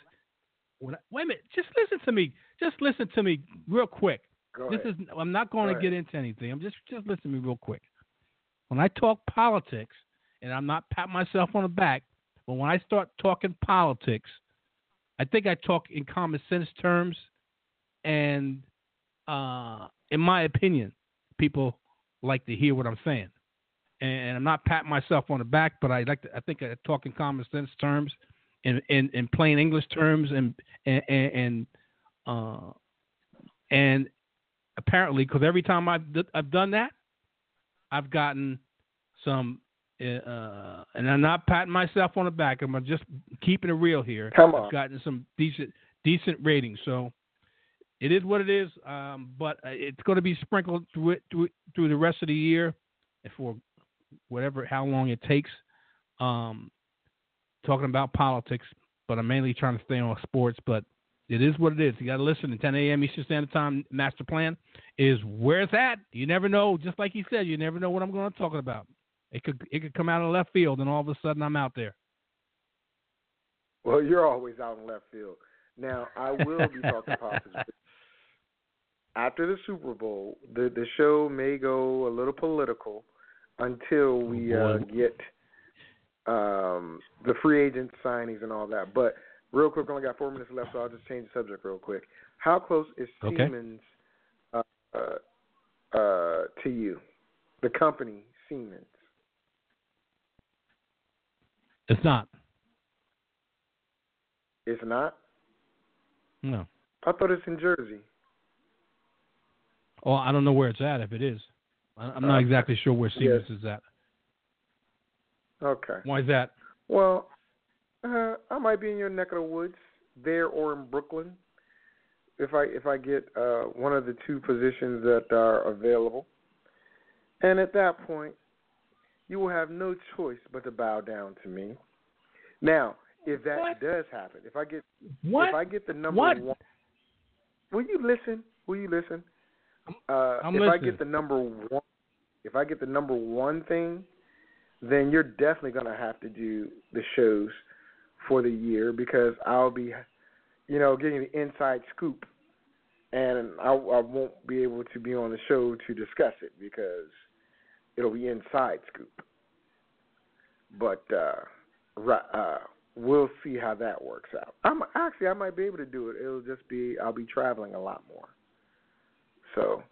I, wait a minute, just listen to me. Just listen to me real quick. Go this ahead. is I'm not going Go to get into anything. I'm just just listen to me real quick. When I talk politics, and I'm not patting myself on the back, but when I start talking politics, I think I talk in common sense terms, and uh, in my opinion, people like to hear what I'm saying. And I'm not patting myself on the back, but I like to. I think I talk in common sense terms, in in, in plain English terms, and and and uh, and apparently, because every time I've I've done that, I've gotten some. Uh, and I'm not patting myself on the back. I'm just keeping it real here. Come on. I've gotten some decent decent ratings. So it is what it is. Um, but uh, it's going to be sprinkled through it through, through the rest of the year, for whatever how long it takes. Um, talking about politics, but I'm mainly trying to stay on sports. But it is what it is. You got to listen. At 10 a.m. Eastern Standard Time, master plan is where it's at. You never know. Just like he said, you never know what I'm going to talk about. It could it could come out of left field, and all of a sudden I'm out there. Well, you're always out in left field. Now, I will be talking politics. *laughs* After the Super Bowl, the the show may go a little political until we Oh, uh, get um, the free agent signings and all that. But real quick, only got four minutes left, so I'll just change the subject real quick. How close is Okay. Siemens uh, uh, uh, to you? The company Siemens. It's not. It's not. No. I thought it's in Jersey. Well, I don't know where it's at. If it is, I'm not Okay. exactly sure where Siemens is at. Okay. Why is that? Well, uh, I might be in your neck of the woods, there or in Brooklyn, if I if I get uh, one of the two positions that are available. And at that point, you will have no choice but to bow down to me. Now, if that What? does happen, if I get What? if I get the number What? one, will you listen? Will you listen? Uh, I'm if I get the number one, if I get the number one thing, then you're definitely gonna have to do the shows for the year because I'll be, you know, getting the inside scoop, and I, I won't be able to be on the show to discuss it because it'll be inside scoop. But uh, right, uh, we'll see how that works out. I'm actually I might be able to do it. It'll just be I'll be traveling a lot more. So,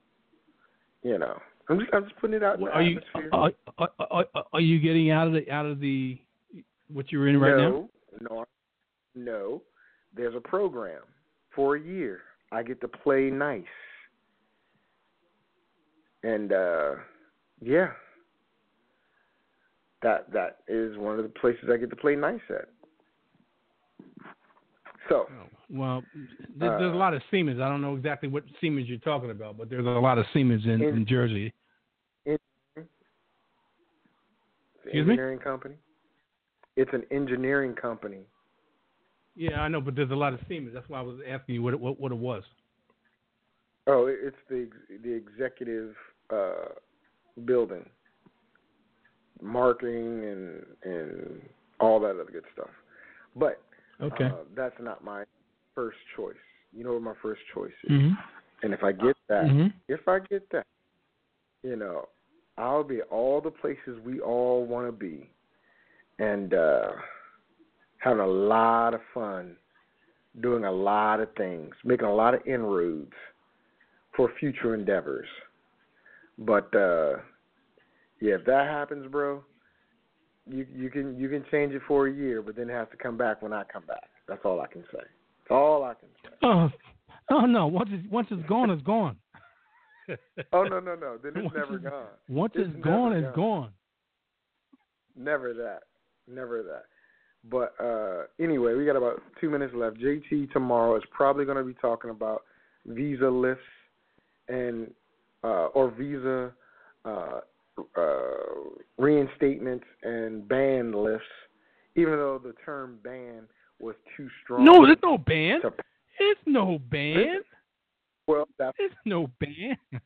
you know, I'm just I'm just putting it out in the are you are, are, are, are you getting out of the out of the what you're in right now? no, No, no. There's a program for a year. I get to play nice, and uh yeah, that that is one of the places I get to play nice at. So Well, there, there's a Uh, lot of Siemens. I don't know exactly what Siemens you're talking about, but there's a lot of Siemens in, In- in Jersey. it's an Excuse me? engineering company. It's an engineering company. Yeah, I know, but there's a lot of Siemens. That's why I was asking you what it, what, what it was. Oh, it's the the executive uh, building, marketing and and all that other good stuff. But Okay. uh, that's not my first choice. You know what my first choice is, hmm and if I get that, hmm if I get that, you know, I'll be all the places we all want to be, and uh, having a lot of fun, doing a lot of things, making a lot of inroads for future endeavors. But uh, yeah, if that happens, bro, you you can you can change it for a year, but then it has to come back when I come back. That's all I can say. All I can say. Oh, oh no! Once it's once it's gone, it's gone. *laughs* Oh no no no! Then it's Once never it's- gone. Once It's it's, never gone, it's gone. gone. Never that. Never that. But uh anyway, we got about two minutes left. JT tomorrow is probably going to be talking about visa lifts and uh or visa uh uh reinstatements and ban lifts, even though the term ban was too strong. No, there's no ban. to- It's no ban. well, that's It's no ban. *laughs*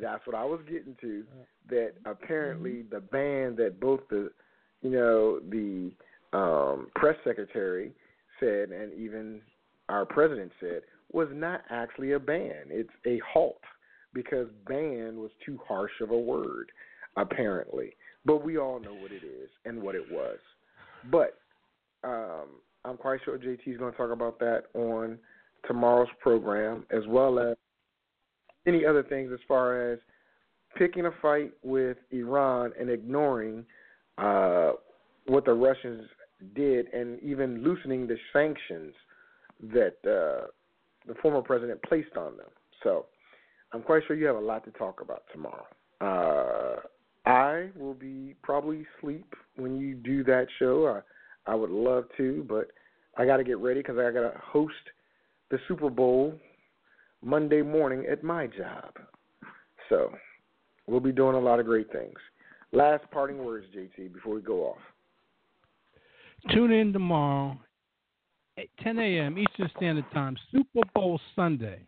that's what I was getting to. That apparently the ban that both the, you know, the um, press secretary said and even our president said was not actually a ban. It's a halt because ban was too harsh of a word, apparently. But we all know what it is and what it was. But um, I'm quite sure JT is going to talk about that on tomorrow's program, as well as any other things as far as picking a fight with Iran and ignoring uh, what the Russians did, and even loosening the sanctions that uh, the former president placed on them. So I'm quite sure you have a lot to talk about tomorrow. Uh, I will be probably asleep when you do that show. I, I would love to, but I got to get ready because I got to host the Super Bowl Monday morning at my job. So we'll be doing a lot of great things. Last parting words, JT, before we go off. Tune in tomorrow at 10 a.m. Eastern Standard Time, Super Bowl Sunday.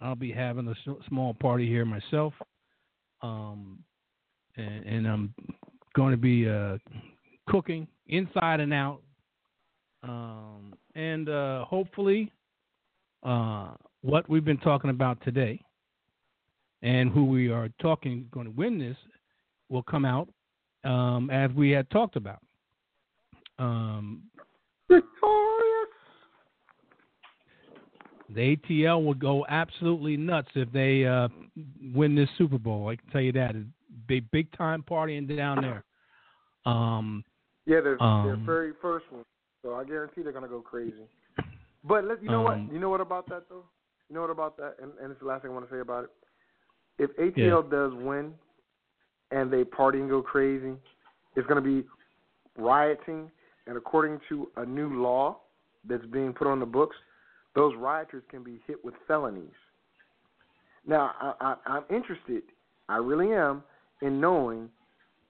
I'll be having a small party here myself, um, and, and, I'm going to be uh, cooking inside and out, um, and uh, hopefully, uh, what we've been talking about today, and who we are talking going to win this, will come out um, as we had talked about. Um, Victorious. The ATL will go absolutely nuts if they uh, win this Super Bowl. I can tell you that. Big big time partying down there. Um, yeah, they're um, their very first one, so I guarantee they're gonna go crazy. But let, you know um, what? You know what about that though? You know what about that? And, and it's the last thing I want to say about it. If ATL yeah. does win, and they party and go crazy, it's gonna be rioting, and according to a new law that's being put on the books, those rioters can be hit with felonies. Now, I, I, I'm interested, I really am, in knowing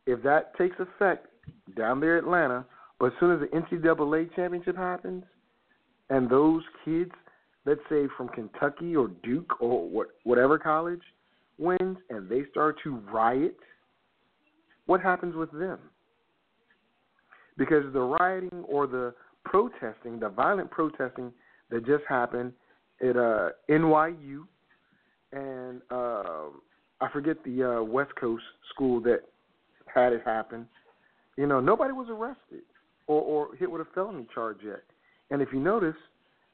if that takes effect down there Atlanta. But as soon as the NCAA championship happens, and those kids, let's say from Kentucky or Duke or what, whatever college, wins, and they start to riot, what happens with them? Because the rioting or the protesting, the violent protesting that just happened at uh, NYU, and uh, I forget the uh, West Coast school that had it happen. You know, nobody was arrested or, or hit with a felony charge yet. And if you notice,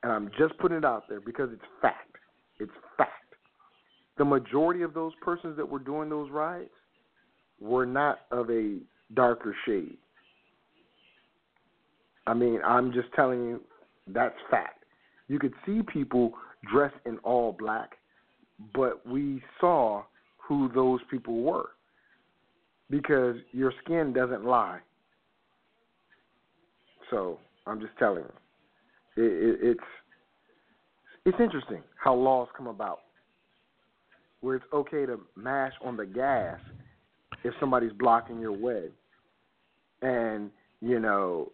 and I'm just putting it out there because it's fact, it's fact. The majority of those persons that were doing those riots were not of a darker shade. I mean, I'm just telling you that's fact. You could see people dressed in all black, but we saw who those people were because your skin doesn't lie. So I'm just telling you, it, it, it's it's interesting how laws come about, where it's okay to mash on the gas if somebody's blocking your way, and you know.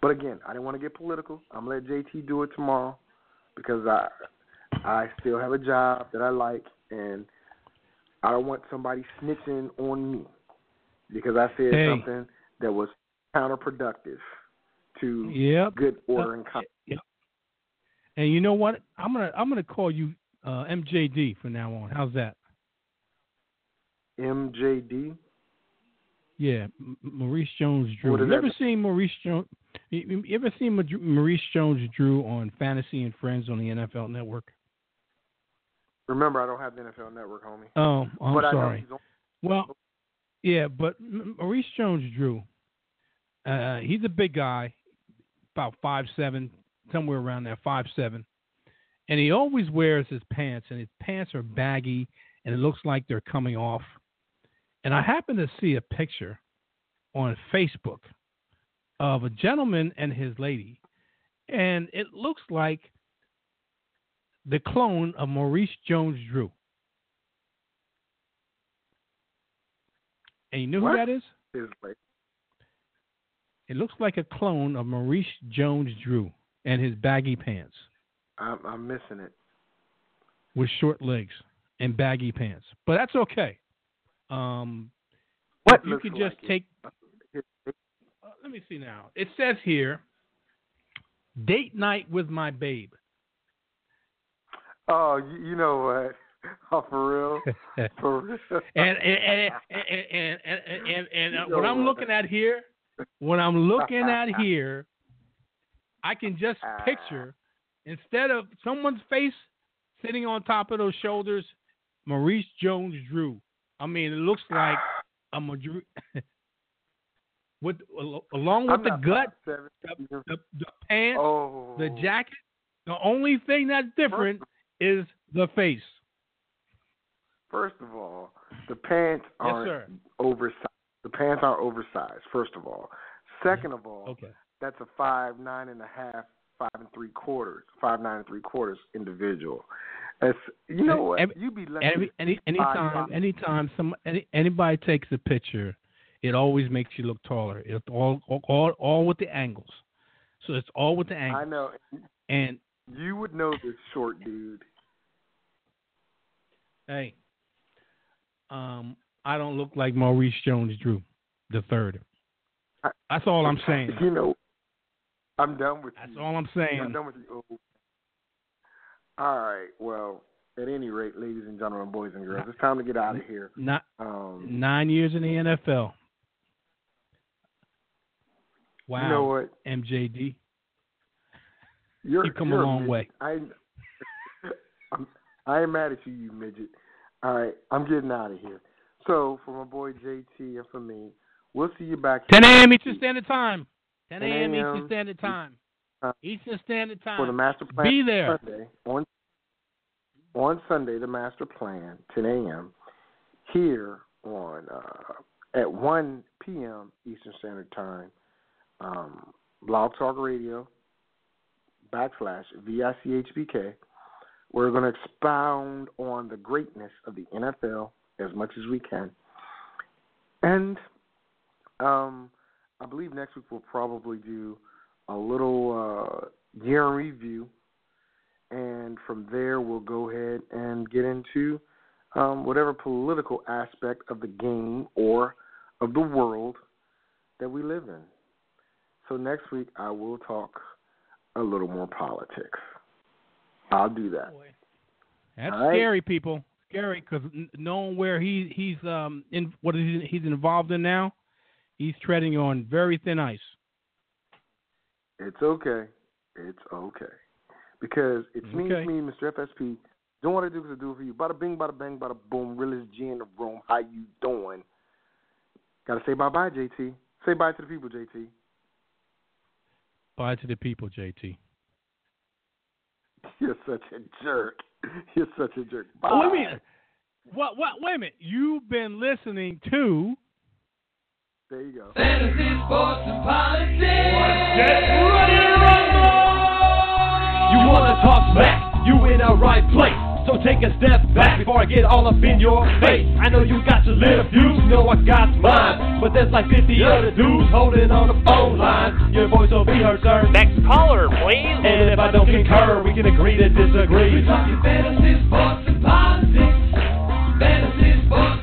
But again, I didn't want to get political. I'm gonna let JT do it tomorrow because I I still have a job that I like, and I don't want somebody snitching on me because I said hey. something that was counterproductive to yep. good order and conduct. Yep. And you know what? I'm gonna I'm gonna call you uh, MJD from now on. How's that? MJD. Yeah, Maurice Jones-Drew. You ever seen Maurice Jones? You ever seen Maurice Jones-Drew on Fantasy and Friends on the NFL Network? Remember, I don't have the NFL Network, homie. Oh, I'm but sorry. Well, yeah, but Maurice Jones-Drew, uh, he's a big guy, about five seven, somewhere around there, five seven, and he always wears his pants, and his pants are baggy, and it looks like they're coming off. And I happen to see a picture on Facebook of a gentleman and his lady, and it looks like the clone of Maurice Jones-Drew. And you know what? who that is? It looks like a clone of Maurice Jones-Drew and his baggy pants I'm, I'm missing it. with short legs. and baggy pants, but that's okay. Um, What you could just like take. Uh, let me see now. It says here, date night with my babe. Oh, you, you know what? *laughs* Oh, for real? *laughs* For real? and and and and and and, and, and uh, what I'm looking at here, what I'm looking at *laughs* here, I can just picture instead of someone's face sitting on top of those shoulders, Maurice Jones-Drew. I mean, it looks like a Madrid with along with the gut, the, the, the pants, Oh, the jacket. The only thing that's different is the face. First of all, the pants aren't sir. oversized. The pants aren't oversized. First of all, second of all, Okay. that's a five nine and a half, five and three quarters, five nine and three quarters individual. That's you know what? Every- you be lucky. Every, any anytime five. anytime some any, anybody takes a picture, it always makes you look taller. It's all all all with the angles. So it's all with the angles. I know And you would know this short dude. Hey, um, I don't look like Maurice Jones-Drew, the third. I- That's all I'm saying. You know, I'm done with you. That's you. all I'm saying. I'm done with you. All right. Well, at any rate, ladies and gentlemen, boys and girls, it's time to get out of here. Not Um, nine years in the NFL. Wow, You know what? MJD. You're, You've come a long midget. way. I, *laughs* I'm, I ain't mad at you, you midget. All right, I'm getting out of here. So, for my boy JT and for me, we'll see you back 10 a.m. Eastern Standard Time. 10 10 a.m. Eastern Standard Time. Uh, Eastern Standard Time. for the master plan Be there. Sunday on on Sunday, the master plan, 10 a.m. here on uh, at 1 p.m. Eastern Standard Time. Um, Blog Talk Radio backslash VICHBK. We're going to expound on the greatness of the NFL as much as we can. And um, I believe next week we'll probably do a little uh, year review. And from there, we'll go ahead and get into um, whatever political aspect of the game or of the world that we live in. So next week, I will talk a little more politics. I'll do that. Boy. That's All right. scary, people. Scary because knowing where he he's um in what he's he's involved in now, he's treading on very thin ice. It's okay. It's okay. Because it's me, Okay. it's me, Mr. FSP. Doing what I do because I do it for you. Bada bing, bada bang, bada boom. Realest G in the room. How you doing? Gotta say bye bye, JT. Say bye to the people, JT. Bye to the people, JT. *laughs* You're such a jerk. You're such a jerk. Bye. Wait a minute. What? What? Wait a minute. You've been listening to. There you go. Fantasy, sports, and politics. Get ready to rumble! You wanna talk smack? You in the right place. So take a step back before I get all up in your face. I know you got your little views, you know I got mine. But there's like 50 other dudes holding on the phone line. Your voice will be heard, sir. Next caller, please. And if I don't concur, we can agree to disagree. We're talking fantasies, sports, and politics. Fantasies, sports,